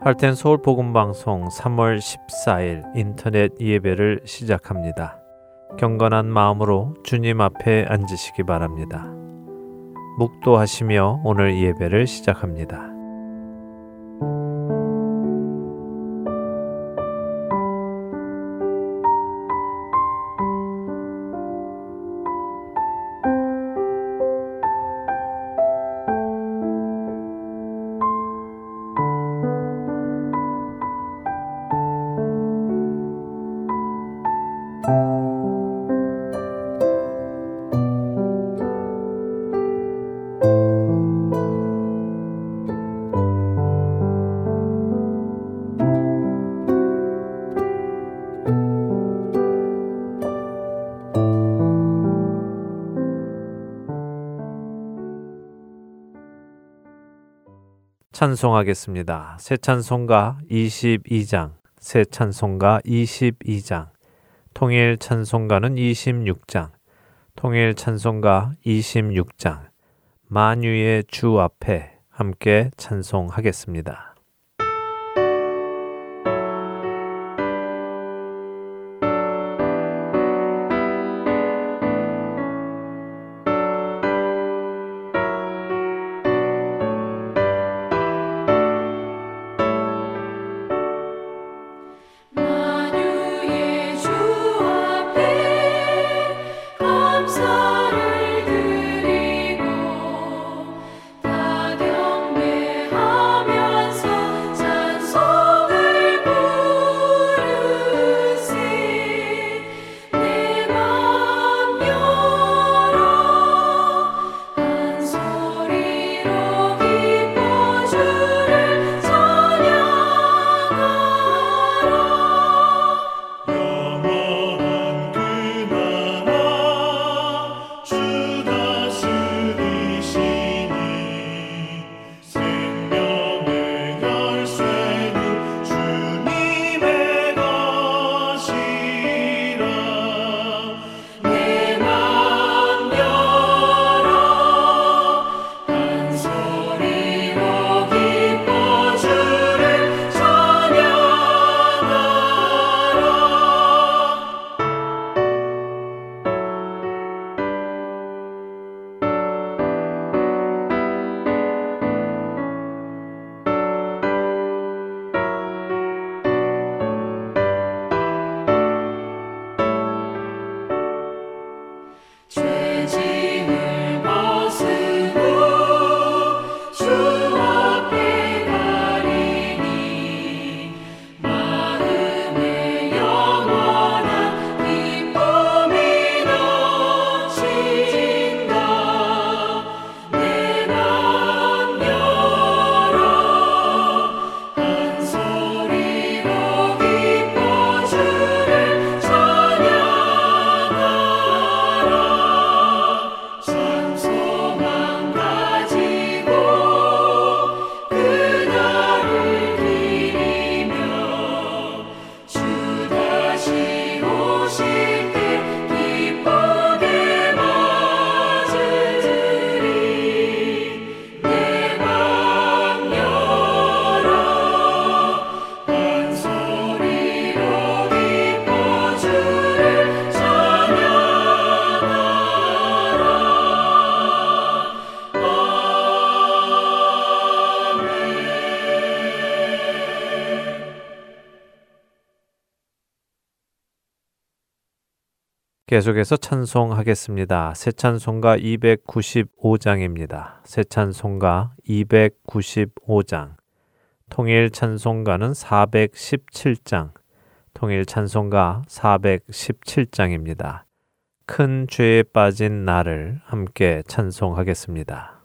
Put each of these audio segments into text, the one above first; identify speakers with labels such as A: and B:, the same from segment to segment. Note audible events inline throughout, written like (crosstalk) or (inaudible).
A: 할텐 서울 복음 방송 3월 14일 인터넷 예배를 시작합니다. 경건한 마음으로 주님 앞에 앉으시기 바랍니다. 묵도하시며 오늘 예배를 시작합니다. 찬송하겠습니다. 새 찬송가 22장, 새 찬송가 22장, 통일 찬송가는 26장, 통일 찬송가 26장, 만유의 주 앞에 함께 찬송하겠습니다. 계속해서 찬송하겠습니다. 새 찬송가 295장입니다. 새 찬송가 295장. 통일 찬송가는 417장. 통일 찬송가 417장입니다. 큰 죄에 빠진 나를 함께 찬송하겠습니다.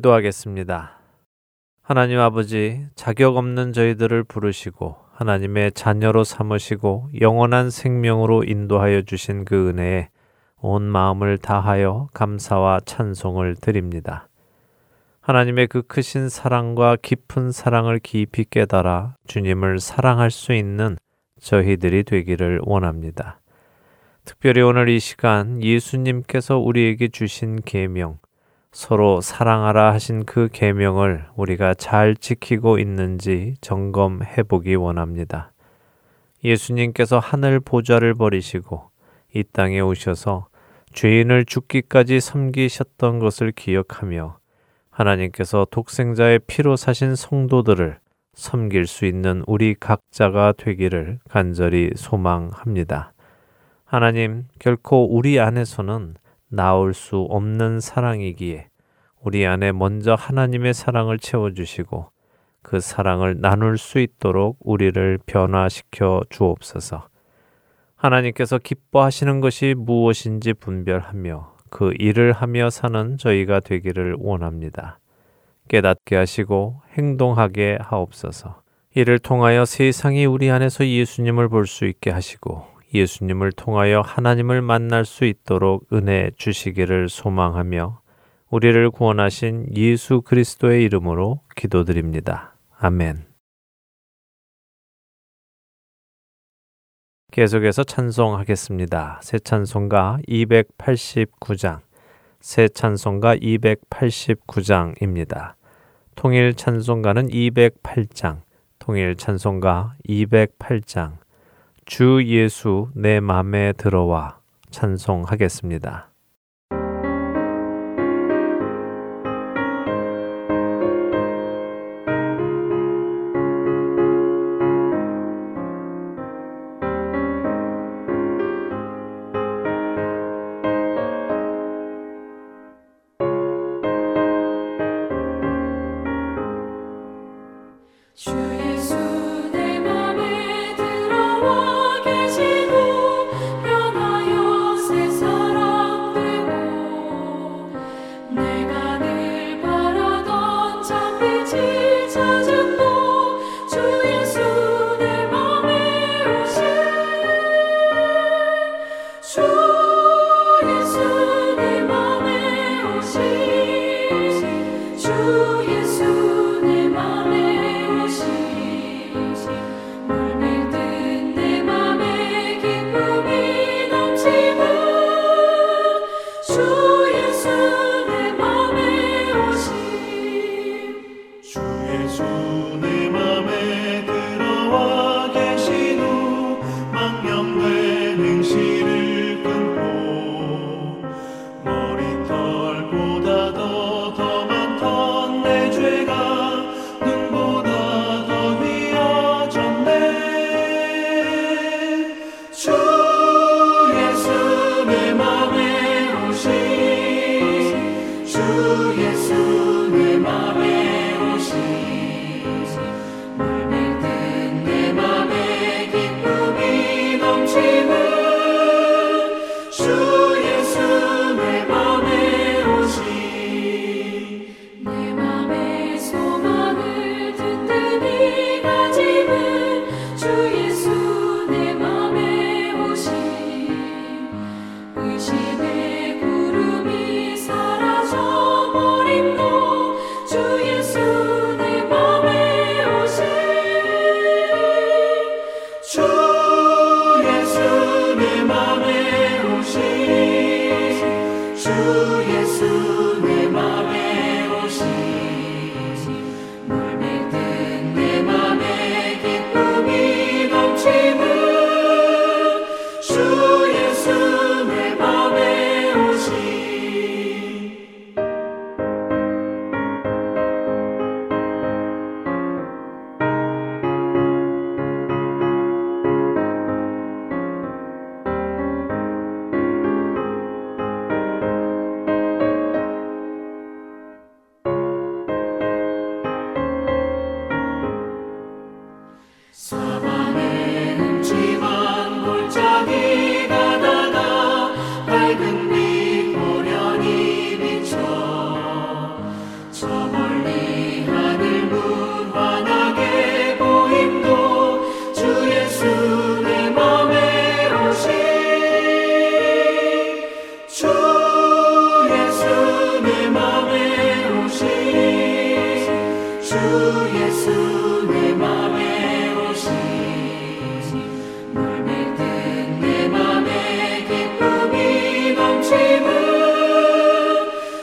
B: 기도하겠습니다. 하나님 아버지, 자격 없는 저희들을 부르시고 하나님의 자녀로 삼으시고 영원한 생명으로 인도하여 주신 그 은혜에 온 마음을 다하여 감사와 찬송을 드립니다. 하나님의 그 크신 사랑과 깊은 사랑을 깊이 깨달아 주님을 사랑할 수 있는 저희들이 되기를 원합니다. 특별히 오늘 이 시간 예수님께서 우리에게 주신 계명 서로 사랑하라 하신 그 계명을 우리가 잘 지키고 있는지 점검해 보기 원합니다. 예수님께서 하늘 보좌를 버리시고 이 땅에 오셔서 죄인을 죽기까지 섬기셨던 것을 기억하며 하나님께서 독생자의 피로 사신 성도들을 섬길 수 있는 우리 각자가 되기를 간절히 소망합니다. 하나님, 결코 우리 안에서는 나올 수 없는 사랑이기에 우리 안에 먼저 하나님의 사랑을 채워주시고 그 사랑을 나눌 수 있도록 우리를 변화시켜 주옵소서. 하나님께서 기뻐하시는 것이 무엇인지 분별하며 그 일을 하며 사는 저희가 되기를 원합니다. 깨닫게 하시고 행동하게 하옵소서. 이를 통하여 세상이 우리 안에서 예수님을 볼 수 있게 하시고 예수님을 통하여 하나님을 만날 수 있도록 은혜 주시기를 소망하며 우리를 구원하신 예수 그리스도의 이름으로 기도드립니다. 아멘. 계속해서 찬송하겠습니다. 새 찬송가 289장, 새 찬송가 289장입니다. 통일 찬송가는 208장, 통일 찬송가 208장, 주 예수 내 맘에 들어와 찬송하겠습니다.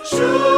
B: Sure.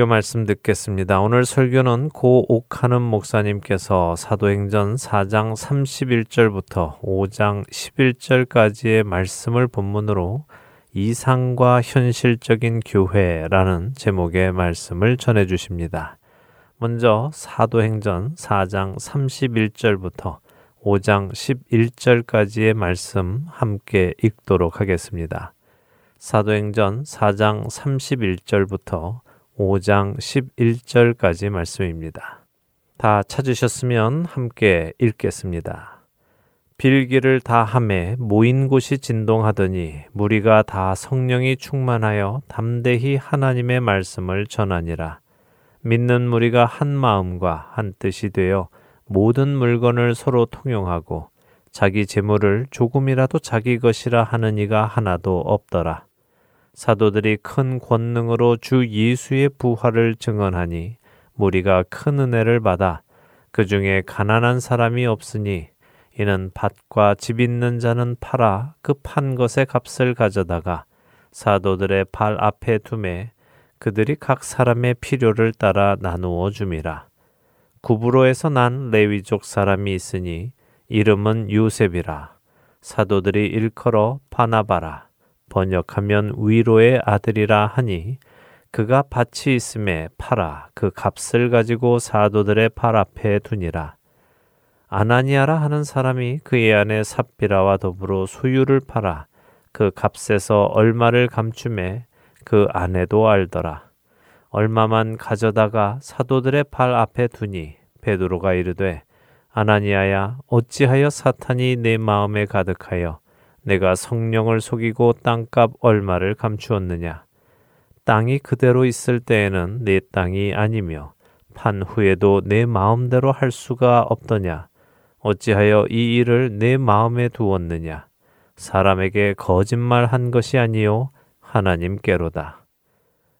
B: 설교 말씀 듣겠습니다. 오늘 설교는 고옥하는 목사님께서 사도행전 4장 31절부터 5장 11절까지의 말씀을 본문으로 이상과 현실적인 교회라는 제목의 말씀을 전해 주십니다. 먼저 사도행전 4장 31절부터 5장 11절까지의 말씀 함께 읽도록 하겠습니다. 사도행전 4장 31절부터 5장 11절까지 말씀입니다. 다 찾으셨으면 함께 읽겠습니다. 빌기를 다 함에 모인 곳이 진동하더니 무리가 다 성령이 충만하여 담대히 하나님의 말씀을 전하니라. 믿는 무리가 한 마음과 한 뜻이 되어 모든 물건을 서로 통용하고 자기 재물을 조금이라도 자기 것이라 하는 이가 하나도 없더라. 사도들이 큰 권능으로 주 예수의 부활을 증언하니 무리가 큰 은혜를 받아 그 중에 가난한 사람이 없으니 이는 밭과 집 있는 자는 팔아 그 판 것의 값을 가져다가 사도들의 발 앞에 두매 그들이 각 사람의 필요를 따라 나누어 줌이라. 구브로에서 난 레위족 사람이 있으니 이름은 요셉이라. 사도들이 일컬어 바나바라. 번역하면 위로의 아들이라 하니 그가 밭이 있음에 팔아 그 값을 가지고 사도들의 팔 앞에 두니라. 아나니아라 하는 사람이 그의 아내 삽비라와 더불어 소유를 팔아 그 값에서 얼마를 감춤해 그 아내도 알더라. 얼마만 가져다가 사도들의 발 앞에 두니 베드로가 이르되 아나니아야 어찌하여 사탄이 내 마음에 가득하여 내가 성령을 속이고 땅값 얼마를 감추었느냐? 땅이 그대로 있을 때에는 내 땅이 아니며 판 후에도 내 마음대로 할 수가 없더냐? 어찌하여 이 일을 내 마음에 두었느냐? 사람에게 거짓말 한 것이 아니요 하나님께로다.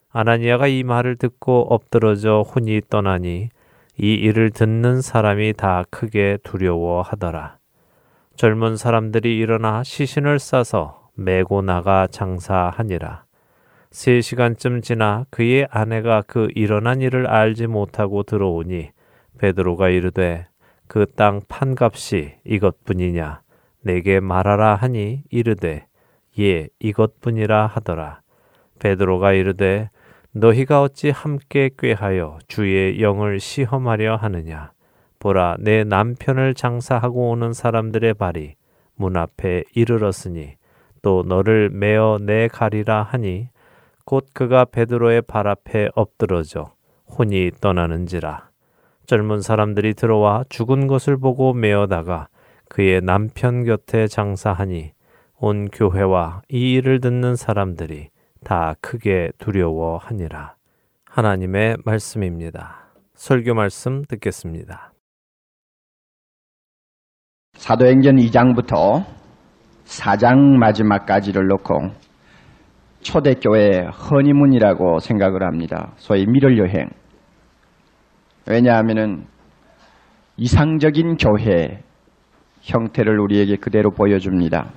B: 아나니아가 이 말을 듣고 엎드러져 혼이 떠나니 이 일을 듣는 사람이 다 크게 두려워하더라. 젊은 사람들이 일어나 시신을 싸서 메고 나가 장사하니라. 세 시간쯤 지나 그의 아내가 그 일어난 일을 알지 못하고 들어오니 베드로가 이르되 그 땅 판값이 이것뿐이냐 내게 말하라 하니 이르되 예 이것뿐이라 하더라. 베드로가 이르되 너희가 어찌 함께 꾀하여 주의 영을 시험하려 하느냐 보라 내 남편을 장사하고 오는 사람들의 발이 문 앞에 이르렀으니 또 너를 메어 내 가리라 하니 곧 그가 베드로의 발 앞에 엎드러져 혼이 떠나는지라 젊은 사람들이 들어와 죽은 것을 보고 메어다가 그의 남편 곁에 장사하니 온 교회와 이 일을 듣는 사람들이 다 크게 두려워하니라. 하나님의 말씀입니다. 설교 말씀 듣겠습니다.
C: 사도행전 2장부터 4장 마지막까지를 놓고 초대교회 허니문이라고 생각을 합니다. 소위 미럴 여행. 왜냐하면 이상적인 교회 형태를 우리에게 그대로 보여줍니다.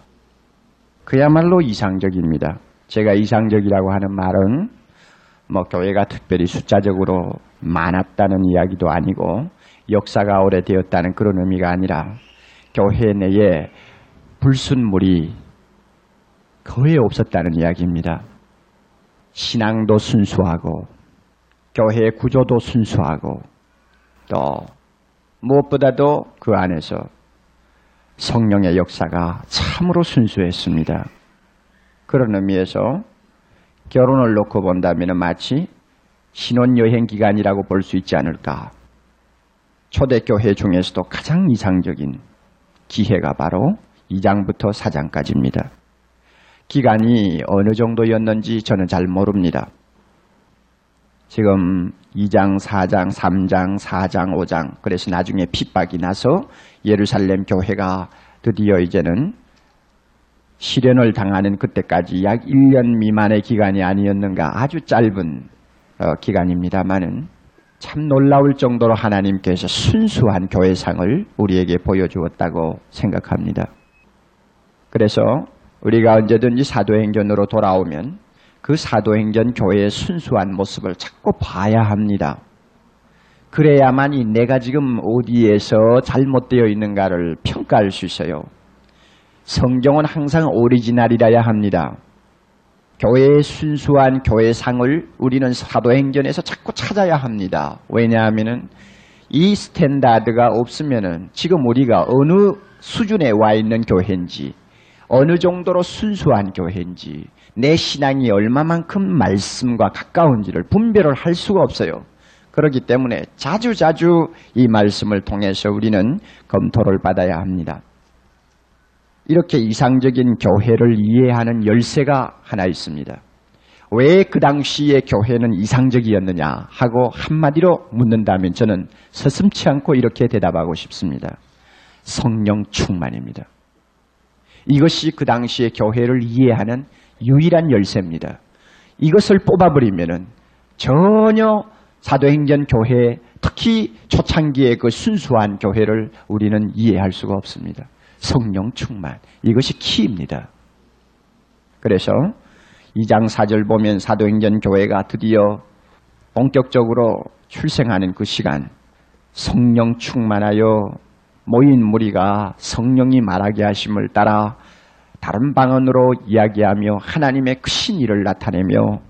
C: 그야말로 이상적입니다. 제가 이상적이라고 하는 말은 뭐 교회가 특별히 숫자적으로 많았다는 이야기도 아니고 역사가 오래되었다는 그런 의미가 아니라 교회 내에 불순물이 거의 없었다는 이야기입니다. 신앙도 순수하고 교회의 구조도 순수하고 또 무엇보다도 그 안에서 성령의 역사가 참으로 순수했습니다. 그런 의미에서 결혼을 놓고 본다면 마치 신혼여행 기간이라고 볼 수 있지 않을까. 초대교회 중에서도 가장 이상적인 기회가 바로 2장부터 4장까지입니다. 기간이 어느 정도였는지 저는 잘 모릅니다. 지금 2장, 4장, 3장, 4장, 5장 그래서 나중에 핍박이 나서 예루살렘 교회가 드디어 이제는 실현을 당하는 그때까지 약 1년 미만의 기간이 아니었는가 아주 짧은 어, 기간입니다만은 참 놀라울 정도로 하나님께서 순수한 교회상을 우리에게 보여주었다고 생각합니다. 그래서 우리가 언제든지 사도행전으로 돌아오면 그 사도행전 교회의 순수한 모습을 자꾸 봐야 합니다. 그래야만 이 내가 지금 어디에서 잘못되어 있는가를 평가할 수 있어요. 성경은 항상 오리지널이라야 합니다. 교회의 순수한 교회상을 우리는 사도행전에서 자꾸 찾아야 합니다. 왜냐하면 이 standard가 없으면 지금 우리가 어느 수준에 와 있는 교회인지 어느 정도로 순수한 교회인지 내 신앙이 얼마만큼 말씀과 가까운지를 분별을 할 수가 없어요. 그렇기 때문에 자주자주 이 말씀을 통해서 우리는 검토를 받아야 합니다. 이렇게 이상적인 교회를 이해하는 열쇠가 하나 있습니다. 왜 그 당시의 교회는 이상적이었느냐 하고 한마디로 묻는다면 저는 서슴치 않고 이렇게 대답하고 싶습니다. 성령 충만입니다. 이것이 그 당시의 교회를 이해하는 유일한 열쇠입니다. 이것을 뽑아버리면 전혀 사도행전 교회, 특히 초창기의 그 순수한 교회를 우리는 이해할 수가 없습니다. 성령 충만. 이것이 키입니다. 그래서 2장 4절 보면 사도행전 교회가 드디어 본격적으로 출생하는 그 시간 성령 충만하여 모인 무리가 성령이 말하게 하심을 따라 다른 방언으로 이야기하며 하나님의 크신 일을 나타내며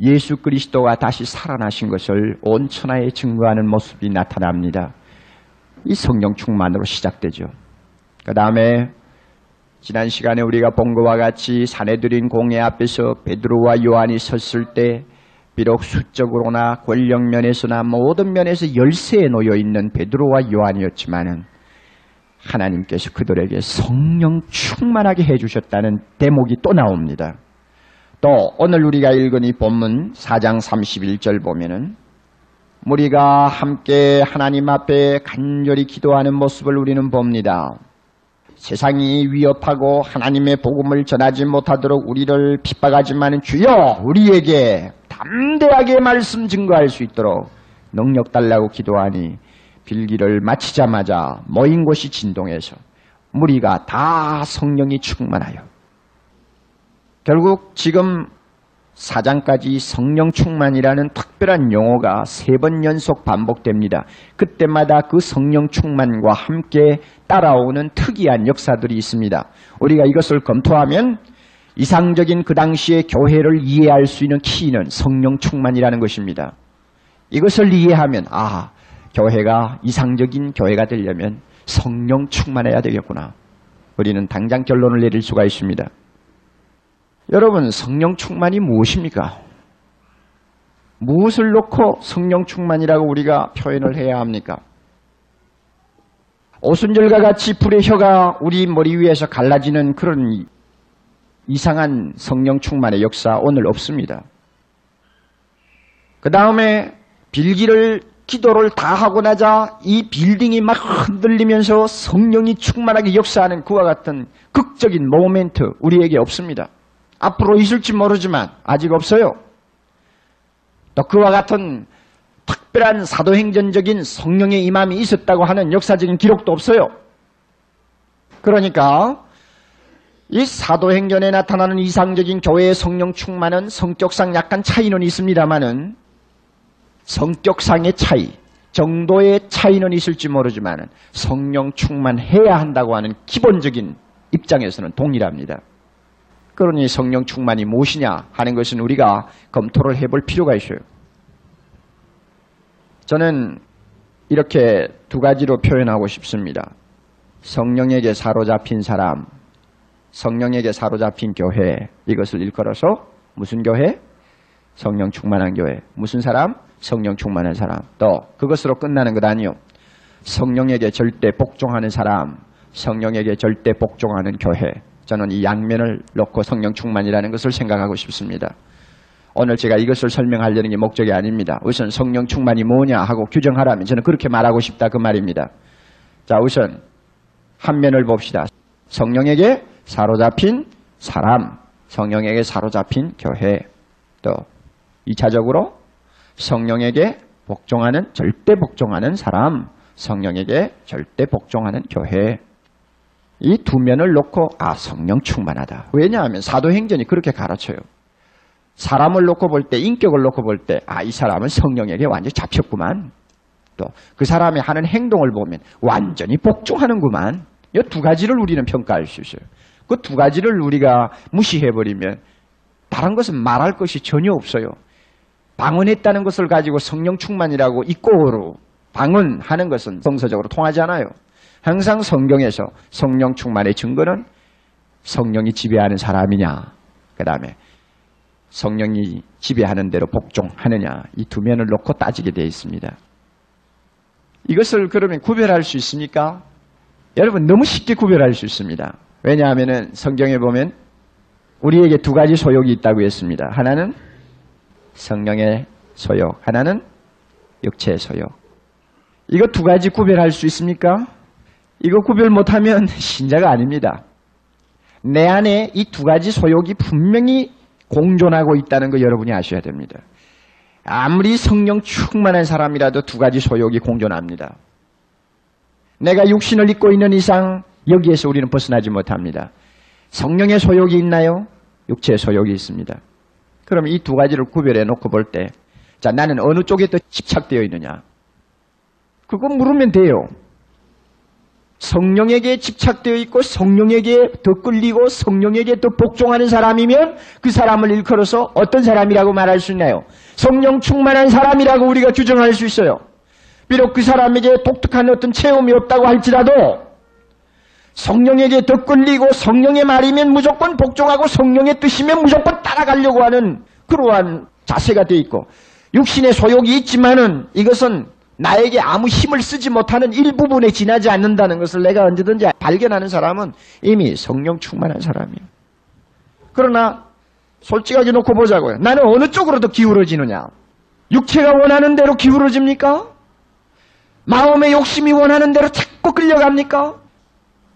C: 예수 그리스도가 다시 살아나신 것을 온 천하에 증거하는 모습이 나타납니다. 이 성령 충만으로 시작되죠. 그 다음에 지난 시간에 우리가 본 것과 같이 사내들인 공회 앞에서 베드로와 요한이 섰을 때 비록 수적으로나 권력 면에서나 모든 면에서 열세에 놓여 있는 베드로와 요한이었지만은 하나님께서 그들에게 성령 충만하게 해주셨다는 대목이 또 나옵니다. 또 오늘 우리가 읽은 이 본문 4장 31절 보면은 우리가 함께 하나님 앞에 간절히 기도하는 모습을 우리는 봅니다. 세상이 위협하고 하나님의 복음을 전하지 못하도록 우리를 핍박하지만 주여 우리에게 담대하게 말씀 증거할 수 있도록 능력 달라고 기도하니 빌기를 마치자마자 모인 곳이 진동해서 무리가 다 성령이 충만하여 결국 지금 사장까지 성령 충만이라는 특별한 용어가 세 번 연속 반복됩니다. 그때마다 그 성령 충만과 함께 따라오는 특이한 역사들이 있습니다. 우리가 이것을 검토하면 이상적인 그 당시의 교회를 이해할 수 있는 키는 성령 충만이라는 것입니다. 이것을 이해하면 아 교회가 이상적인 교회가 되려면 성령 충만해야 되겠구나. 우리는 당장 결론을 내릴 수가 있습니다. 여러분, 성령 충만이 무엇입니까? 무엇을 놓고 성령 충만이라고 우리가 표현을 해야 합니까? 오순절과 같이 불의 혀가 우리 머리 위에서 갈라지는 그런 이상한 성령 충만의 역사 오늘 없습니다. 그 다음에 빌기를 기도를 다 하고 나자 이 빌딩이 막 흔들리면서 성령이 충만하게 역사하는 그와 같은 극적인 모멘트 우리에게 없습니다. 앞으로 있을지 모르지만 아직 없어요. 또 그와 같은 특별한 사도행전적인 성령의 임함이 있었다고 하는 역사적인 기록도 없어요. 그러니까 이 사도행전에 나타나는 이상적인 교회의 성령 충만은 성격상 약간 차이는 있습니다만은 성격상의 차이, 정도의 차이는 있을지 모르지만 성령 충만해야 한다고 하는 기본적인 입장에서는 동일합니다. 그러니 성령 충만이 무엇이냐 하는 것은 우리가 검토를 해볼 필요가 있어요. 저는 이렇게 두 가지로 표현하고 싶습니다. 성령에게 사로잡힌 사람, 성령에게 사로잡힌 교회, 이것을 일컬어서 무슨 교회? 성령 충만한 교회. 무슨 사람? 성령 충만한 사람. 또 그것으로 끝나는 것 아니요. 성령에게 절대 복종하는 사람, 성령에게 절대 복종하는 교회. 저는 이 양면을 놓고 성령 충만이라는 것을 생각하고 싶습니다. 오늘 제가 이것을 설명하려는 게 목적이 아닙니다. 우선 성령 충만이 뭐냐 하고 규정하라면 저는 그렇게 말하고 싶다 그 말입니다. 자, 우선 한 면을 봅시다. 성령에게 사로잡힌 사람, 성령에게 사로잡힌 교회. 또 2차적으로 성령에게 복종하는 절대 복종하는 사람, 성령에게 절대 복종하는 교회. 이 두 면을 놓고 아 성령 충만하다. 왜냐하면 사도행전이 그렇게 가르쳐요. 사람을 놓고 볼 때, 인격을 놓고 볼 때, 아 이 사람은 성령에게 완전히 잡혔구만. 또 그 사람이 하는 행동을 보면 완전히 복종하는구만. 이 두 가지를 우리는 평가할 수 있어요. 그 두 가지를 우리가 무시해버리면 다른 것은 말할 것이 전혀 없어요. 방언했다는 것을 가지고 성령 충만이라고 이꼬로 방언하는 것은 성서적으로 통하지 않아요. 항상 성경에서 성령 충만의 증거는 성령이 지배하는 사람이냐, 그 다음에 성령이 지배하는 대로 복종하느냐, 이 두 면을 놓고 따지게 되어 있습니다. 이것을 그러면 구별할 수 있습니까? 여러분, 너무 쉽게 구별할 수 있습니다. 왜냐하면 성경에 보면 우리에게 두 가지 소욕이 있다고 했습니다. 하나는 성령의 소욕, 하나는 육체의 소욕. 이거 두 가지 구별할 수 있습니까? 이거 구별 못하면 (laughs) 신자가 아닙니다. 내 안에 이 두 가지 소욕이 분명히 공존하고 있다는 거 여러분이 아셔야 됩니다. 아무리 성령 충만한 사람이라도 두 가지 소욕이 공존합니다. 내가 육신을 입고 있는 이상 여기에서 우리는 벗어나지 못합니다. 성령의 소욕이 있나요? 육체의 소욕이 있습니다. 그럼 이 두 가지를 구별해 놓고 볼 때, 자, 나는 어느 쪽에 더 집착되어 있느냐? 그거 물으면 돼요. 성령에게 집착되어 있고 성령에게 더 끌리고 성령에게 더 복종하는 사람이면 그 사람을 일컬어서 어떤 사람이라고 말할 수 있나요? 성령 충만한 사람이라고 우리가 규정할 수 있어요. 비록 그 사람에게 독특한 어떤 체험이 없다고 할지라도 성령에게 더 끌리고 성령의 말이면 무조건 복종하고 성령의 뜻이면 무조건 따라가려고 하는 그러한 자세가 되어 있고 육신의 소욕이 있지만은 이것은 나에게 아무 힘을 쓰지 못하는 일부분에 지나지 않는다는 것을 내가 언제든지 발견하는 사람은 이미 성령 충만한 사람이에요. 그러나 솔직하게 놓고 보자고요. 나는 어느 쪽으로 더 기울어지느냐? 육체가 원하는 대로 기울어집니까? 마음의 욕심이 원하는 대로 자꾸 끌려갑니까?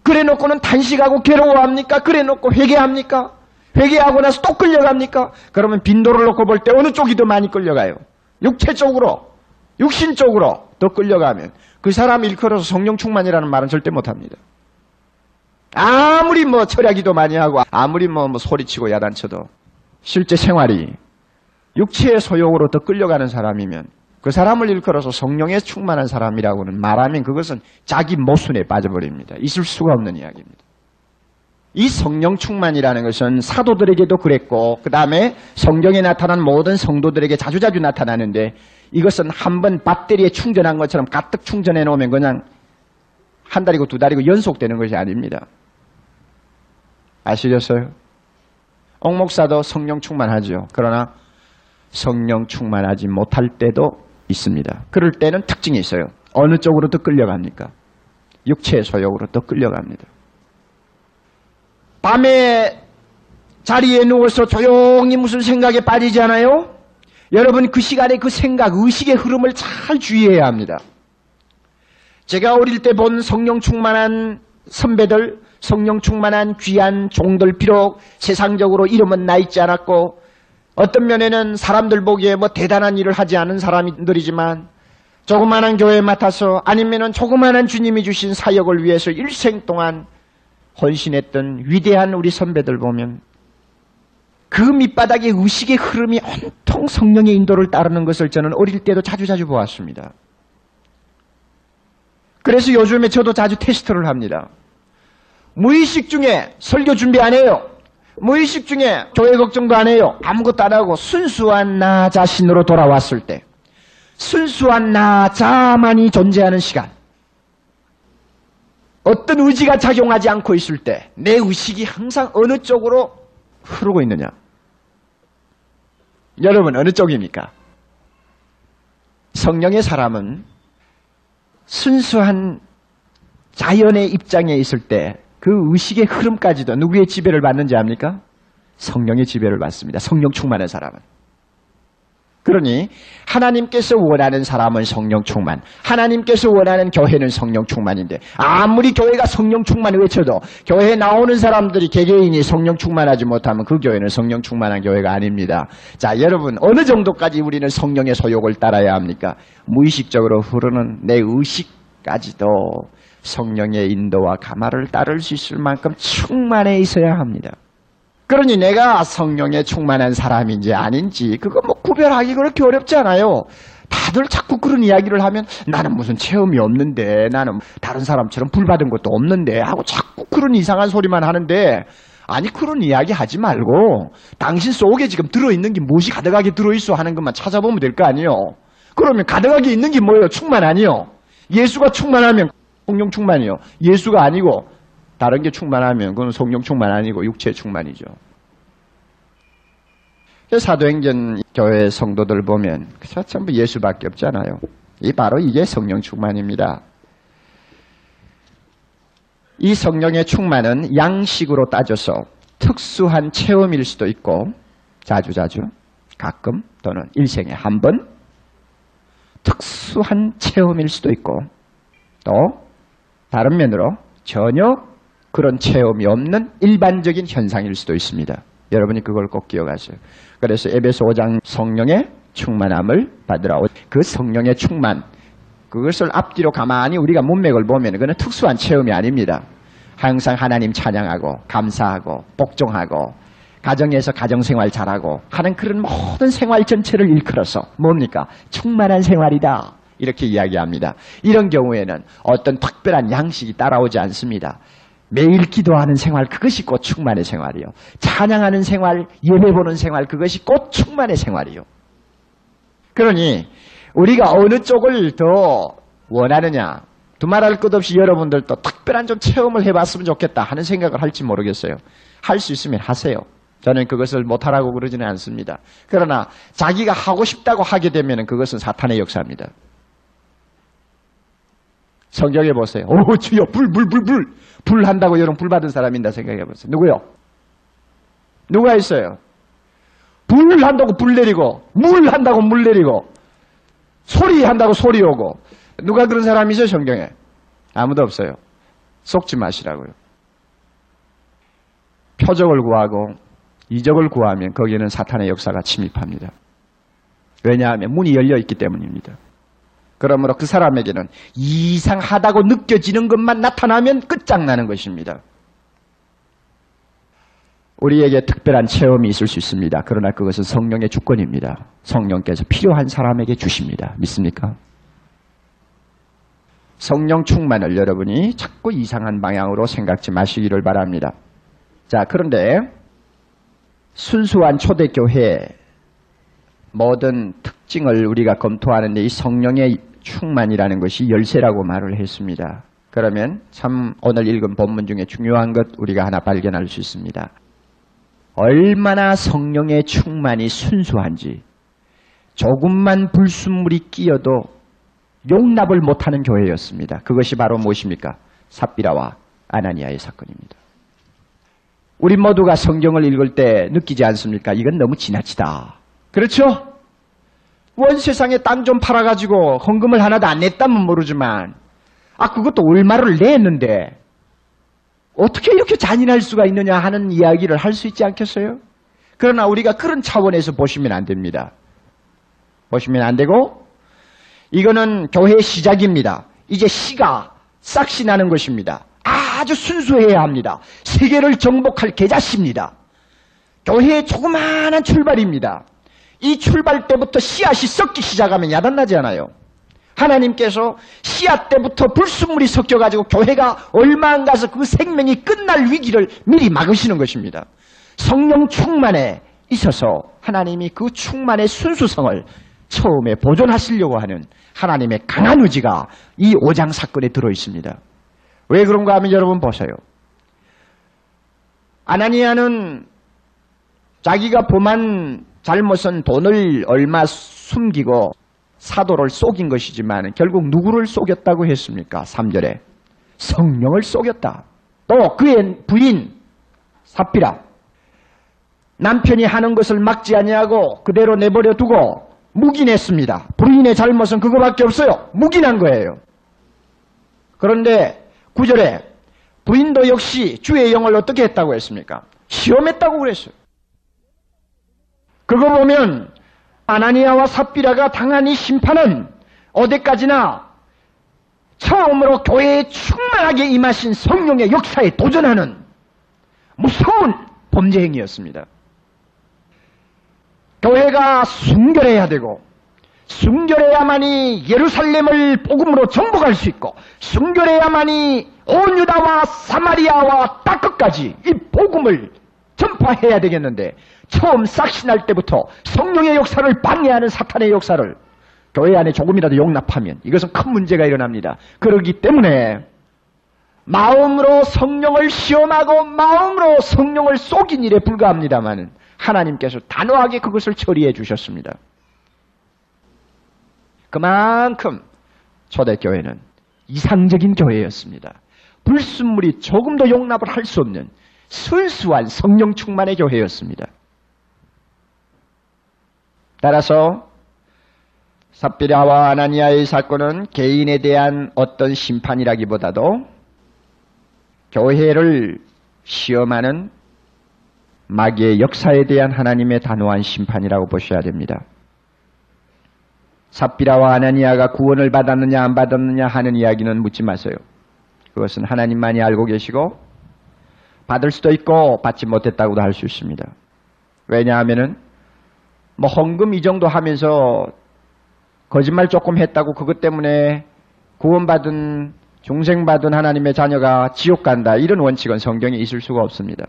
C: 그래 놓고는 단식하고 괴로워합니까? 그래 놓고 회개합니까? 회개하고 나서 또 끌려갑니까? 그러면 빈도를 놓고 볼 때 어느 쪽이 더 많이 끌려가요? 육체 쪽으로, 육신 쪽으로 더 끌려가면 그 사람 일컬어서 성령 충만이라는 말은 절대 못합니다. 아무리 뭐 철야기도 많이 하고 아무리 뭐, 뭐 소리치고 야단쳐도 실제 생활이 육체의 소욕으로 더 끌려가는 사람이면 그 사람을 일컬어서 성령에 충만한 사람이라고는 말하면 그것은 자기 모순에 빠져버립니다. 있을 수가 없는 이야기입니다. 이 성령 충만이라는 것은 사도들에게도 그랬고 그 다음에 성경에 나타난 모든 성도들에게 자주자주 나타나는데 이것은 한 번 배터리에 충전한 것처럼 가득 충전해 놓으면 그냥 한 달이고 두 달이고 연속되는 것이 아닙니다. 아시겠어요? 옥목사도 성령 충만하죠. 그러나 성령 충만하지 못할 때도 있습니다. 그럴 때는 특징이 있어요. 어느 쪽으로 더 끌려갑니까? 육체의 소욕으로 더 끌려갑니다. 밤에 자리에 누워서 조용히 무슨 생각에 빠지지 않아요? 여러분 그 시간에 그 생각, 의식의 흐름을 잘 주의해야 합니다. 제가 어릴 때 본 성령 충만한 선배들, 성령 충만한 귀한 종들 비록 세상적으로 이름은 나 있지 않았고 어떤 면에는 사람들 보기에 뭐 대단한 일을 하지 않은 사람들이지만 조그마한 교회에 맡아서 아니면은 조그마한 주님이 주신 사역을 위해서 일생 동안 헌신했던 위대한 우리 선배들 보면 그 밑바닥의 의식의 흐름이 온통 성령의 인도를 따르는 것을 저는 어릴 때도 자주자주 보았습니다. 그래서 요즘에 저도 자주 테스트를 합니다. 무의식 중에 설교 준비 안 해요. 무의식 중에 교회 걱정도 안 해요. 아무것도 안 하고 순수한 나 자신으로 돌아왔을 때 순수한 나 자만이 존재하는 시간 어떤 의지가 작용하지 않고 있을 때 내 의식이 항상 어느 쪽으로 흐르고 있느냐 여러분 어느 쪽입니까? 성령의 사람은 순수한 자연의 입장에 있을 때 그 의식의 흐름까지도 누구의 지배를 받는지 압니까? 성령의 지배를 받습니다. 성령 충만한 사람은. 그러니 하나님께서 원하는 사람은 성령 충만, 하나님께서 원하는 교회는 성령 충만인데 아무리 교회가 성령 충만 외쳐도 교회에 나오는 사람들이 개개인이 성령 충만하지 못하면 그 교회는 성령 충만한 교회가 아닙니다. 자, 여러분 어느 정도까지 우리는 성령의 소욕을 따라야 합니까? 무의식적으로 흐르는 내 의식까지도 성령의 인도와 가마를 따를 수 있을 만큼 충만해 있어야 합니다. 그러니 내가 성령에 충만한 사람인지 아닌지 그거 뭐 구별하기 그렇게 어렵지 않아요. 다들 자꾸 그런 이야기를 하면 나는 무슨 체험이 없는데 나는 다른 사람처럼 불받은 것도 없는데 하고 자꾸 그런 이상한 소리만 하는데 아니 그런 이야기 하지 말고 당신 속에 지금 들어있는 게 무엇이 가득하게 들어있어 하는 것만 찾아보면 될 거 아니요. 그러면 가득하게 있는 게 뭐예요? 충만 아니요. 예수가 충만하면 성령 충만이요. 예수가 아니고 다른 게 충만하면 그건 성령 충만 아니고 육체 충만이죠. 사도행전 교회 성도들 보면 그저 전부 예수밖에 없잖아요. 이 바로 이게 성령 충만입니다. 이 성령의 충만은 양식으로 따져서 특수한 체험일 수도 있고 자주자주 가끔 또는 일생에 한 번 특수한 체험일 수도 있고 또 다른 면으로 전혀 그런 체험이 없는 일반적인 현상일 수도 있습니다. 여러분이 그걸 꼭 기억하세요. 그래서 에베소 5장 성령의 충만함을 받으라. 그 성령의 충만, 그것을 앞뒤로 가만히 우리가 문맥을 보면 그는 특수한 체험이 아닙니다. 항상 하나님 찬양하고 감사하고 복종하고 가정에서 가정생활 잘하고 하는 그런 모든 생활 전체를 일컬어서 뭡니까? 충만한 생활이다. 이렇게 이야기합니다. 이런 경우에는 어떤 특별한 양식이 따라오지 않습니다. 매일 기도하는 생활 그것이 곧 충만의 생활이요. 찬양하는 생활, 예배 보는 생활 그것이 곧 충만의 생활이요. 그러니 우리가 어느 쪽을 더 원하느냐 두말할 것 없이 여러분들도 특별한 좀 체험을 해봤으면 좋겠다 하는 생각을 할지 모르겠어요. 할 수 있으면 하세요. 저는 그것을 못하라고 그러지는 않습니다. 그러나 자기가 하고 싶다고 하게 되면 그것은 사탄의 역사입니다. 성경에 보세요. 오, 주여, 불, 불, 불, 불. 불 한다고 여러분 불 받은 사람 인다 생각해 보세요. 누구요? 누가 있어요? 불 한다고 불 내리고, 물 한다고 물 내리고, 소리 한다고 소리 오고. 누가 그런 사람이죠, 성경에? 아무도 없어요. 속지 마시라고요. 표적을 구하고 이적을 구하면 거기에는 사탄의 역사가 침입합니다. 왜냐하면 문이 열려 있기 때문입니다. 그러므로 그 사람에게는 이상하다고 느껴지는 것만 나타나면 끝장나는 것입니다. 우리에게 특별한 체험이 있을 수 있습니다. 그러나 그것은 성령의 주권입니다. 성령께서 필요한 사람에게 주십니다. 믿습니까? 성령 충만을 여러분이 자꾸 이상한 방향으로 생각지 마시기를 바랍니다. 자, 그런데 순수한 초대교회 모든 특 찡을 우리가 검토하는데 이 성령의 충만이라는 것이 열쇠라고 말을 했습니다. 그러면 참 오늘 읽은 본문 중에 중요한 것 우리가 하나 발견할 수 있습니다. 얼마나 성령의 충만이 순수한지 조금만 불순물이 끼어도 용납을 못하는 교회였습니다. 그것이 바로 무엇입니까? 삽비라와 아나니아의 사건입니다. 우리 모두가 성경을 읽을 때 느끼지 않습니까? 이건 너무 지나치다. 그렇죠? 원 세상에 땅 좀 팔아가지고 헌금을 하나도 안 냈다면 모르지만, 아, 그것도 얼마를 냈는데, 어떻게 이렇게 잔인할 수가 있느냐 하는 이야기를 할 수 있지 않겠어요? 그러나 우리가 그런 차원에서 보시면 안 됩니다. 보시면 안 되고, 이거는 교회의 시작입니다. 이제 시가 싹시 나는 것입니다. 아주 순수해야 합니다. 세계를 정복할 계자씨입니다. 교회의 조그마한 출발입니다. 이 출발 때부터 씨앗이 썩기 시작하면 야단나지 않아요. 하나님께서 씨앗 때부터 불순물이 섞여가지고 교회가 얼마 안 가서 그 생명이 끝날 위기를 미리 막으시는 것입니다. 성령 충만에 있어서 하나님이 그 충만의 순수성을 처음에 보존하시려고 하는 하나님의 강한 의지가 이 5장 사건에 들어 있습니다. 왜 그런가 하면 여러분 보세요. 아나니아는 자기가 범한 잘못은 돈을 얼마 숨기고 사도를 속인 것이지만 결국 누구를 속였다고 했습니까? 3절에 성령을 속였다. 또 그의 부인 사피라 남편이 하는 것을 막지 아니하고 그대로 내버려 두고 묵인했습니다. 부인의 잘못은 그거밖에 없어요. 묵인한 거예요. 그런데 9절에 부인도 역시 주의 영을 어떻게 했다고 했습니까? 시험했다고 그랬어요. 그거 보면 아나니아와 삽비라가 당한 이 심판은 어디까지나 처음으로 교회에 충만하게 임하신 성령의 역사에 도전하는 무서운 범죄 행위였습니다. 교회가 순결해야 되고 순결해야만이 예루살렘을 복음으로 정복할 수 있고 순결해야만이 온 유다와 사마리아와 땅 끝까지 이 복음을 전파해야 되겠는데 처음 싹신할 때부터 성령의 역사를 방해하는 사탄의 역사를 교회 안에 조금이라도 용납하면 이것은 큰 문제가 일어납니다. 그러기 때문에 마음으로 성령을 시험하고 마음으로 성령을 속인 일에 불과합니다만 하나님께서 단호하게 그것을 처리해 주셨습니다. 그만큼 초대교회는 이상적인 교회였습니다. 불순물이 조금도 용납을 할 수 없는 순수한 성령 충만의 교회였습니다. 따라서 삽비라와 아나니아의 사건은 개인에 대한 어떤 심판이라기보다도 교회를 시험하는 마귀의 역사에 대한 하나님의 단호한 심판이라고 보셔야 됩니다. 삽비라와 아나니아가 구원을 받았느냐 안 받았느냐 하는 이야기는 묻지 마세요. 그것은 하나님만이 알고 계시고 받을 수도 있고 받지 못했다고도 할 수 있습니다. 왜냐하면은 뭐 헌금 이 정도 하면서 거짓말 조금 했다고 그것 때문에 구원받은 중생받은 하나님의 자녀가 지옥 간다 이런 원칙은 성경에 있을 수가 없습니다.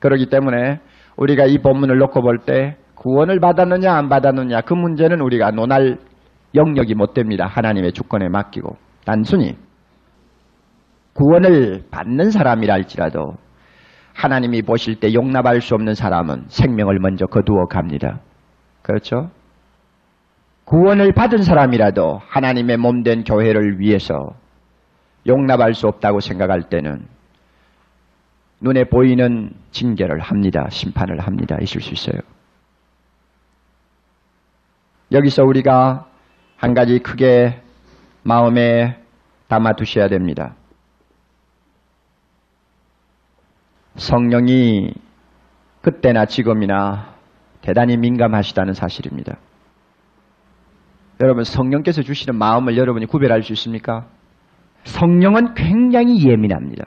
C: 그렇기 때문에 우리가 이 본문을 놓고 볼 때 구원을 받았느냐 안 받았느냐 그 문제는 우리가 논할 영역이 못 됩니다. 하나님의 주권에 맡기고 단순히 구원을 받는 사람이라 할지라도 하나님이 보실 때 용납할 수 없는 사람은 생명을 먼저 거두어 갑니다. 그렇죠? 구원을 받은 사람이라도 하나님의 몸된 교회를 위해서 용납할 수 없다고 생각할 때는 눈에 보이는 징계를 합니다. 심판을 합니다. 있을 수 있어요. 여기서 우리가 한 가지 크게 마음에 담아 두셔야 됩니다. 성령이 그때나 지금이나 대단히 민감하시다는 사실입니다. 여러분, 성령께서 주시는 마음을 여러분이 구별할 수 있습니까? 성령은 굉장히 예민합니다.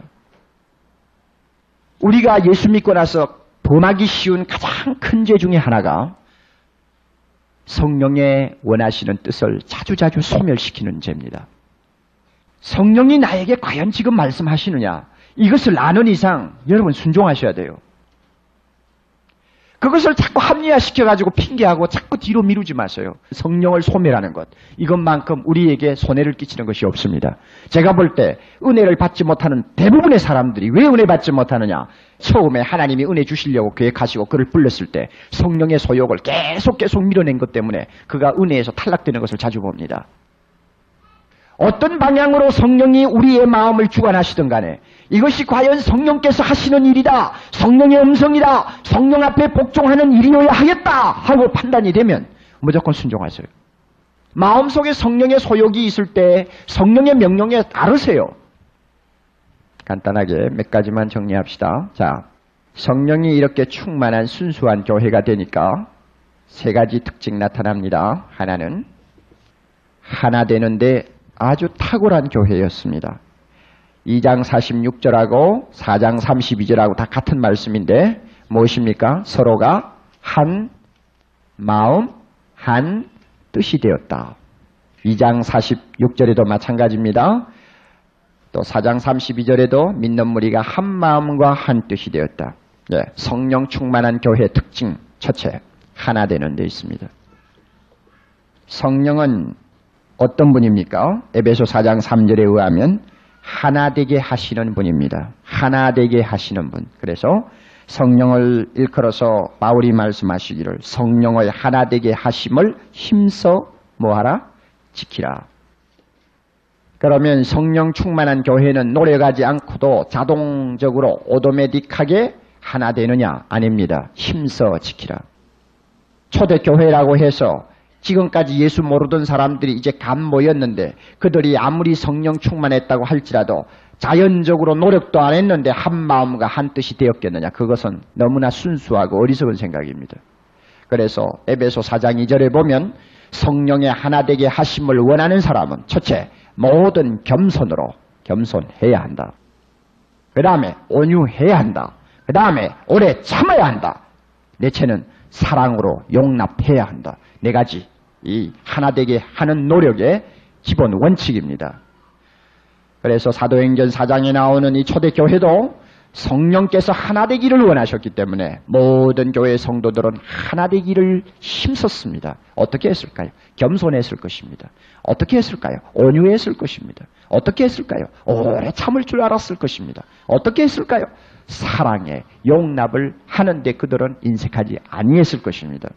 C: 우리가 예수 믿고 나서 범하기 쉬운 가장 큰 죄 중에 하나가 성령의 원하시는 뜻을 자주자주 소멸시키는 죄입니다. 성령이 나에게 과연 지금 말씀하시느냐? 이것을 아는 이상 여러분 순종하셔야 돼요. 그것을 자꾸 합리화시켜가지고 핑계하고 자꾸 뒤로 미루지 마세요. 성령을 소멸하는 것. 이것만큼 우리에게 손해를 끼치는 것이 없습니다. 제가 볼 때 은혜를 받지 못하는 대부분의 사람들이 왜 은혜 받지 못하느냐? 처음에 하나님이 은혜 주시려고 계획하시고 그를 불렀을 때 성령의 소욕을 계속 계속 밀어낸 것 때문에 그가 은혜에서 탈락되는 것을 자주 봅니다. 어떤 방향으로 성령이 우리의 마음을 주관하시든 간에 이것이 과연 성령께서 하시는 일이다. 성령의 음성이다. 성령 앞에 복종하는 일이어야 하겠다. 하고 판단이 되면 무조건 순종하세요. 마음속에 성령의 소욕이 있을 때 성령의 명령에 따르세요. 간단하게 몇 가지만 정리합시다. 자, 성령이 이렇게 충만한 순수한 교회가 되니까 세 가지 특징 나타납니다. 하나는 하나 되는데 아주 탁월한 교회였습니다. 2장 46절하고 4장 32절하고 다 같은 말씀인데 무엇입니까? 서로가 한 마음, 한 뜻이 되었다. 2장 46절에도 마찬가지입니다. 또 4장 32절에도 믿는 무리가 한 마음과 한 뜻이 되었다. 네, 성령 충만한 교회 특징 첫째, 하나 되는 데 있습니다. 성령은 어떤 분입니까? 에베소 4장 3절에 의하면 하나 되게 하시는 분입니다. 하나 되게 하시는 분. 그래서 성령을 일컬어서 바울이 말씀하시기를 성령의 하나 되게 하심을 힘써 뭐하라? 지키라. 그러면 성령 충만한 교회는 노력하지 않고도 자동적으로 오토매틱하게 하나 되느냐? 아닙니다. 힘써 지키라. 초대교회라고 해서 지금까지 예수 모르던 사람들이 이제 감 모였는데 그들이 아무리 성령 충만했다고 할지라도 자연적으로 노력도 안 했는데 한 마음과 한 뜻이 되었겠느냐. 그것은 너무나 순수하고 어리석은 생각입니다. 그래서 에베소 4장 2절에 보면 성령의 하나 되게 하심을 원하는 사람은 첫째 모든 겸손으로 겸손해야 한다. 그 다음에 온유해야 한다. 그 다음에 오래 참아야 한다. 내체는 사랑으로 용납해야 한다. 네 가지 이 하나 되게 하는 노력의 기본 원칙입니다. 그래서 사도행전 4장에 나오는 이 초대교회도 성령께서 하나 되기를 원하셨기 때문에 모든 교회 성도들은 하나 되기를 힘썼습니다. 어떻게 했을까요? 겸손했을 것입니다. 어떻게 했을까요? 온유했을 것입니다. 어떻게 했을까요? 오래 참을 줄 알았을 것입니다. 어떻게 했을까요? 사랑에 용납을 하는데 그들은 인색하지 아니했을 것입니다.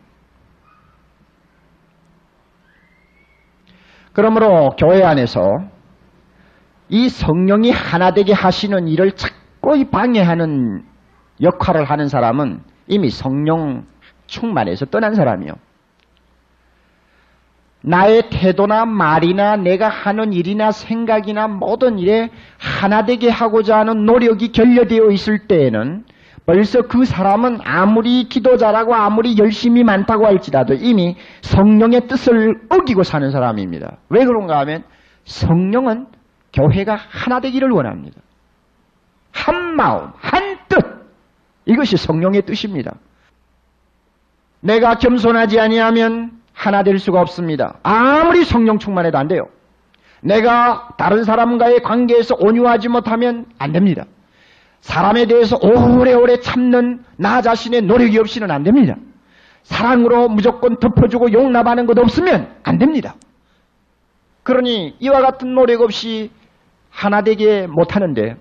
C: 그러므로 교회 안에서 이 성령이 하나 되게 하시는 일을 자꾸 방해하는 역할을 하는 사람은 이미 성령 충만해서 떠난 사람이요. 나의 태도나 말이나 내가 하는 일이나 생각이나 모든 일에 하나 되게 하고자 하는 노력이 결여되어 있을 때에는 벌써 그 사람은 아무리 기도 잘하고 아무리 열심히 많다고 할지라도 이미 성령의 뜻을 어기고 사는 사람입니다. 왜 그런가 하면 성령은 교회가 하나 되기를 원합니다. 한 마음, 한 뜻. 이것이 성령의 뜻입니다. 내가 겸손하지 아니하면 하나 될 수가 없습니다. 아무리 성령 충만해도 안 돼요. 내가 다른 사람과의 관계에서 온유하지 못하면 안 됩니다. 사람에 대해서 오래오래 참는 나 자신의 노력이 없이는 안 됩니다. 사랑으로 무조건 덮어주고 용납하는 것 없으면 안 됩니다. 그러니 이와 같은 노력 없이 하나 되게 못하는데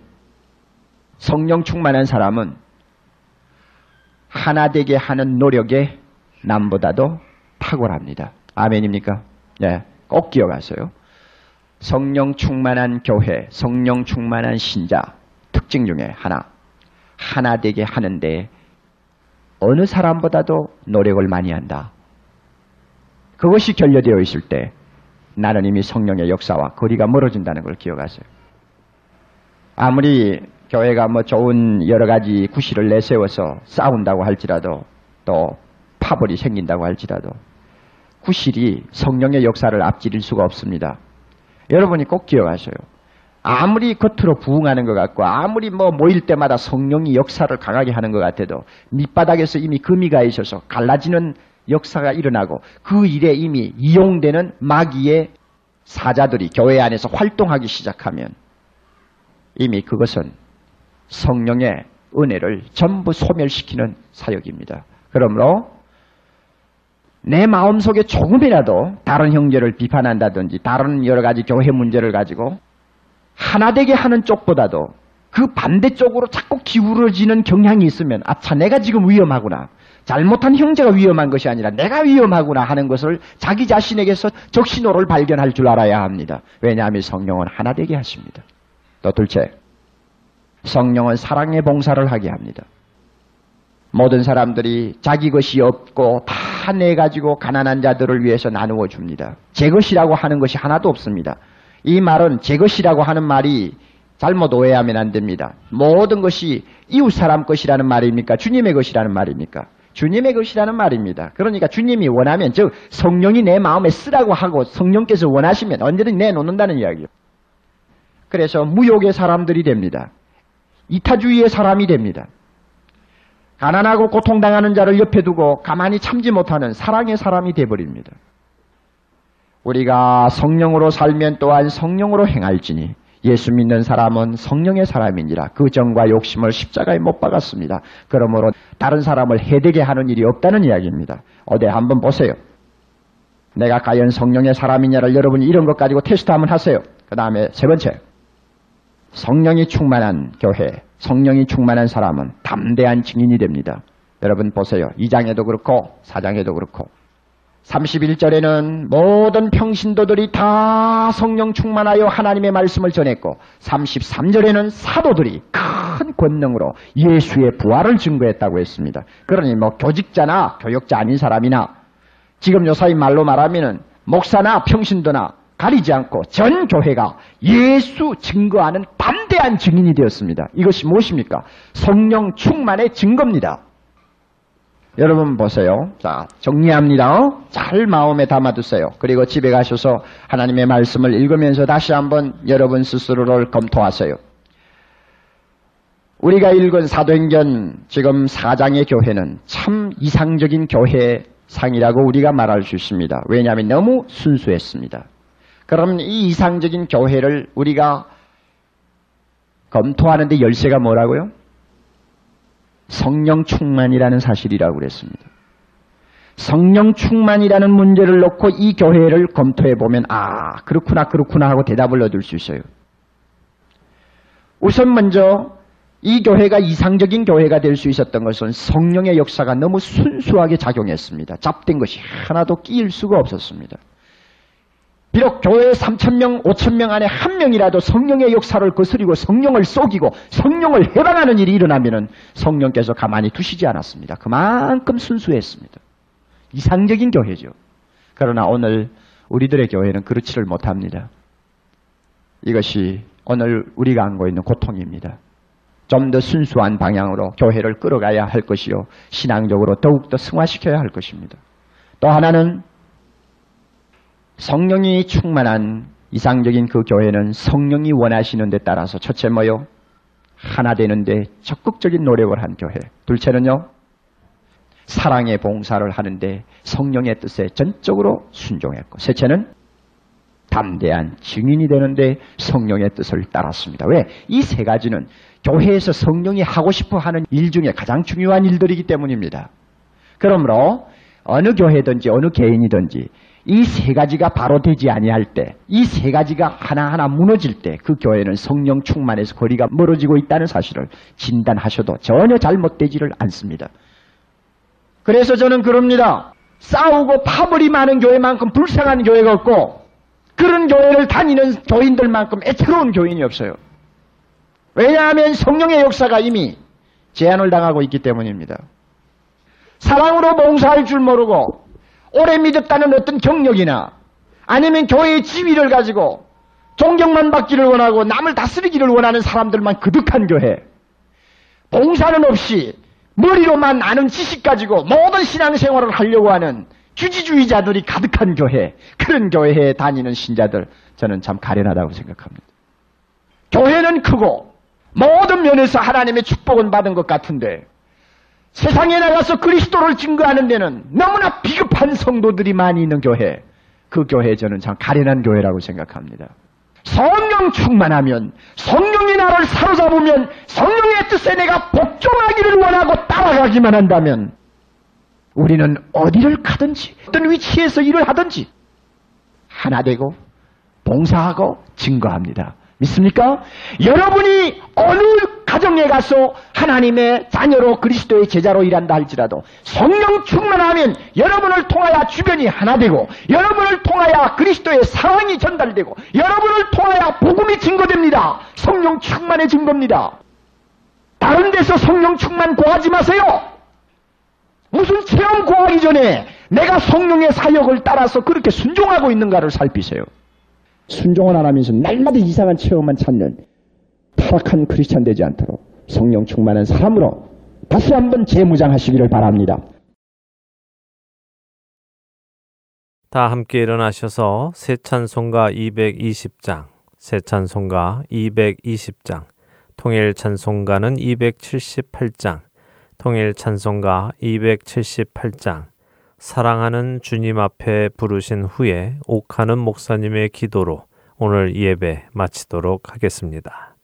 C: 성령 충만한 사람은 하나 되게 하는 노력에 남보다도 탁월합니다. 아멘입니까? 네, 꼭 기억하세요. 성령 충만한 교회, 성령 충만한 신자, 특징 중에 하나. 하나 되게 하는데 어느 사람보다도 노력을 많이 한다. 그것이 결여되어 있을 때 나는 이미 성령의 역사와 거리가 멀어진다는 걸 기억하세요. 아무리 교회가 뭐 좋은 여러 가지 구실을 내세워서 싸운다고 할지라도 또 파벌이 생긴다고 할지라도 구실이 성령의 역사를 앞지를 수가 없습니다. 여러분이 꼭 기억하셔요. 아무리 겉으로 부흥하는 것 같고 아무리 뭐 모일 때마다 성령이 역사를 강하게 하는 것 같아도 밑바닥에서 이미 금이 가 있어서 갈라지는 역사가 일어나고 그 일에 이미 이용되는 마귀의 사자들이 교회 안에서 활동하기 시작하면 이미 그것은 성령의 은혜를 전부 소멸시키는 사역입니다. 그러므로 내 마음속에 조금이라도 다른 형제를 비판한다든지 다른 여러 가지 교회 문제를 가지고 하나 되게 하는 쪽보다도 그 반대쪽으로 자꾸 기울어지는 경향이 있으면 아차 내가 지금 위험하구나. 잘못한 형제가 위험한 것이 아니라 내가 위험하구나 하는 것을 자기 자신에게서 적신호를 발견할 줄 알아야 합니다. 왜냐하면 성령은 하나 되게 하십니다. 또 둘째, 성령은 사랑의 봉사를 하게 합니다. 모든 사람들이 자기 것이 없고 다 내 가지고 가난한 자들을 위해서 나누어 줍니다. 제 것이라고 하는 것이 하나도 없습니다. 이 말은 제 것이라고 하는 말이 잘못 오해하면 안 됩니다. 모든 것이 이웃 사람 것이라는 말입니까? 주님의 것이라는 말입니까? 주님의 것이라는 말입니다. 그러니까 주님이 원하면 즉 성령이 내 마음에 쓰라고 하고 성령께서 원하시면 언제든 내놓는다는 이야기예요. 그래서 무욕의 사람들이 됩니다. 이타주의의 사람이 됩니다. 가난하고 고통당하는 자를 옆에 두고 가만히 참지 못하는 사랑의 사람이 되어버립니다. 우리가 성령으로 살면 또한 성령으로 행할지니 예수 믿는 사람은 성령의 사람이니라 그 정과 욕심을 십자가에 못 박았습니다. 그러므로 다른 사람을 해되게 하는 일이 없다는 이야기입니다. 어디 한번 보세요. 내가 과연 성령의 사람이냐를 여러분이 이런 것 가지고 테스트 한번 하세요. 그 다음에 세 번째 성령이 충만한 교회, 성령이 충만한 사람은 담대한 증인이 됩니다. 여러분 보세요. 2장에도 그렇고 4장에도 그렇고 31절에는 모든 평신도들이 다 성령 충만하여 하나님의 말씀을 전했고 33절에는 사도들이 큰 권능으로 예수의 부활을 증거했다고 했습니다. 그러니 뭐 교직자나 교역자 아닌 사람이나 지금 요사이 말로 말하면은 목사나 평신도나 가리지 않고 전 교회가 예수 증거하는 담대한 증인이 되었습니다. 이것이 무엇입니까? 성령 충만의 증거입니다. 여러분 보세요. 자, 정리합니다. 잘 마음에 담아두세요. 그리고 집에 가셔서 하나님의 말씀을 읽으면서 다시 한번 여러분 스스로를 검토하세요. 우리가 읽은 사도행전 지금 사장의 교회는 참 이상적인 교회 상이라고 우리가 말할 수 있습니다. 왜냐하면 너무 순수했습니다. 그럼 이 이상적인 교회를 우리가 검토하는데 열쇠가 뭐라고요? 성령 충만이라는 사실이라고 그랬습니다. 성령 충만이라는 문제를 놓고 이 교회를 검토해 보면 아 그렇구나 그렇구나 하고 대답을 얻을 수 있어요. 우선 먼저 이 교회가 이상적인 교회가 될 수 있었던 것은 성령의 역사가 너무 순수하게 작용했습니다. 잡된 것이 하나도 끼일 수가 없었습니다. 비록 교회 3천명, 5천명 안에 한 명이라도 성령의 역사를 거스리고 성령을 속이고 성령을 해방하는 일이 일어나면 성령께서 가만히 두시지 않았습니다. 그만큼 순수했습니다. 이상적인 교회죠. 그러나 오늘 우리들의 교회는 그렇지를 못합니다. 이것이 오늘 우리가 안고 있는 고통입니다. 좀 더 순수한 방향으로 교회를 끌어가야 할 것이요. 신앙적으로 더욱더 승화시켜야 할 것입니다. 또 하나는 성령이 충만한 이상적인 그 교회는 성령이 원하시는 데 따라서 첫째 뭐요? 하나 되는데 적극적인 노력을 한 교회. 둘째는요? 사랑의 봉사를 하는데 성령의 뜻에 전적으로 순종했고 셋째는 담대한 증인이 되는데 성령의 뜻을 따랐습니다. 왜? 이 세 가지는 교회에서 성령이 하고 싶어 하는 일 중에 가장 중요한 일들이기 때문입니다. 그러므로 어느 교회든지 어느 개인이든지 이 세 가지가 바로 되지 아니할 때, 이 세 가지가 하나하나 무너질 때 그 교회는 성령 충만에서 거리가 멀어지고 있다는 사실을 진단하셔도 전혀 잘못되지를 않습니다. 그래서 저는 그럽니다. 싸우고 파벌이 많은 교회만큼 불쌍한 교회가 없고 그런 교회를 다니는 교인들만큼 애처로운 교인이 없어요. 왜냐하면 성령의 역사가 이미 제한을 당하고 있기 때문입니다. 사랑으로 봉사할 줄 모르고 오래 믿었다는 어떤 경력이나 아니면 교회의 지위를 가지고 존경만 받기를 원하고 남을 다스리기를 원하는 사람들만 그득한 교회. 봉사는 없이 머리로만 아는 지식 가지고 모든 신앙생활을 하려고 하는 주지주의자들이 가득한 교회. 그런 교회에 다니는 신자들 저는 참 가련하다고 생각합니다. 교회는 크고 모든 면에서 하나님의 축복은 받은 것 같은데 세상에 나가서 그리스도를 증거하는 데는 너무나 비겁한 성도들이 많이 있는 교회. 그 교회 저는 참 가련한 교회라고 생각합니다. 성령 충만하면 성령이 나를 사로잡으면 성령의 뜻에 내가 복종하기를 원하고 따라가기만 한다면 우리는 어디를 가든지 어떤 위치에서 일을 하든지 하나 되고 봉사하고 증거합니다. 믿습니까? 여러분이 어느 가정에 가서 하나님의 자녀로 그리스도의 제자로 일한다 할지라도 성령 충만하면 여러분을 통하여 주변이 하나 되고 여러분을 통하여 그리스도의 사랑이 전달되고 여러분을 통하여 복음이 증거됩니다. 성령 충만의 증거입니다. 다른 데서 성령 충만 구하지 마세요. 무슨 체험 구하기 전에 내가 성령의 사역을 따라서 그렇게 순종하고 있는가를 살피세요. 순종을 안 하면서 날마다 이상한 체험만 찾는 타락한 크리스찬 되지 않도록 성령 충만한 사람으로 다시 한번 재무장하시기를 바랍니다.
A: 다 함께 일어나셔서 새 찬송가 220장, 새 찬송가 220장, 통일 찬송가는 278장, 통일 찬송가 278장, 사랑하는 주님 앞에 부르신 후에 옥하는 목사님의 기도로 오늘 예배 마치도록 하겠습니다.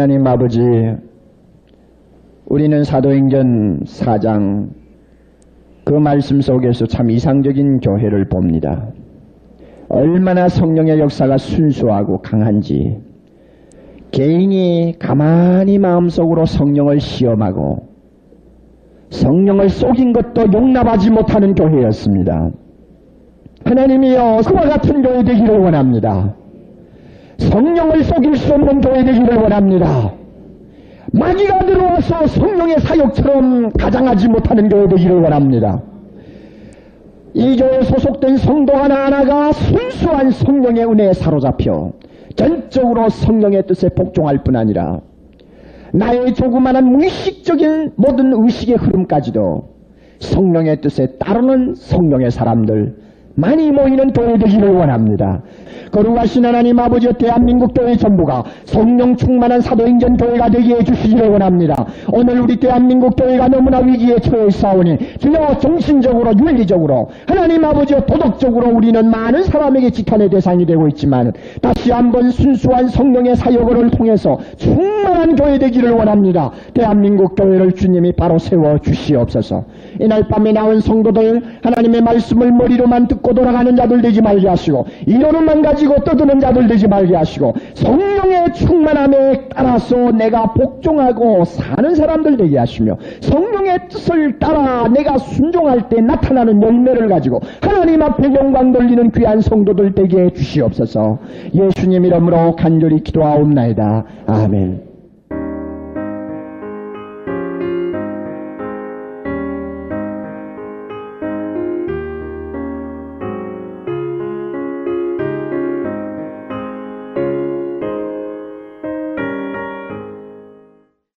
C: 하나님 아버지, 우리는 사도행전 4장 그 말씀 속에서 참 이상적인 교회를 봅니다. 얼마나 성령의 역사가 순수하고 강한지 개인이 가만히 마음속으로 성령을 시험하고 성령을 속인 것도 용납하지 못하는 교회였습니다. 하나님이여 그와 같은 교회 되기를 원합니다. 성령을 속일 수 없는 교회 되기를 원합니다. 마귀가 들어와서 성령의 사역처럼 가장하지 못하는 교회 되기를 원합니다. 이 교회에 소속된 성도 하나하나가 순수한 성령의 은혜에 사로잡혀 전적으로 성령의 뜻에 복종할 뿐 아니라 나의 조그마한 무의식적인 모든 의식의 흐름까지도 성령의 뜻에 따르는 성령의 사람들 많이 모이는 교회 되기를 원합니다. 거룩하신 하나님 아버지 대한민국 교회 전부가 성령 충만한 사도행전 교회가 되게 해주시기를 원합니다. 오늘 우리 대한민국 교회가 너무나 위기에 처해 있사오니 주여 정신적으로 윤리적으로 하나님 아버지 도덕적으로 우리는 많은 사람에게 지탄의 대상이 되고 있지만 다시 한번 순수한 성령의 사역을 통해서 충만한 교회 되기를 원합니다. 대한민국 교회를 주님이 바로 세워 주시옵소서. 이날 밤에 나온 성도들 하나님의 말씀을 머리로만 듣고 돌아가는 자들 되지 말게 하시고 이론만 가지고 떠드는 자들 되지 말게 하시고 성령의 충만함에 따라서 내가 복종하고 사는 사람들 되게 하시며 성령의 뜻을 따라 내가 순종할 때 나타나는 열매를 가지고 하나님 앞에 영광 돌리는 귀한 성도들 되게 해 주시옵소서 예수님 이름으로 간절히 기도하옵나이다. 아멘.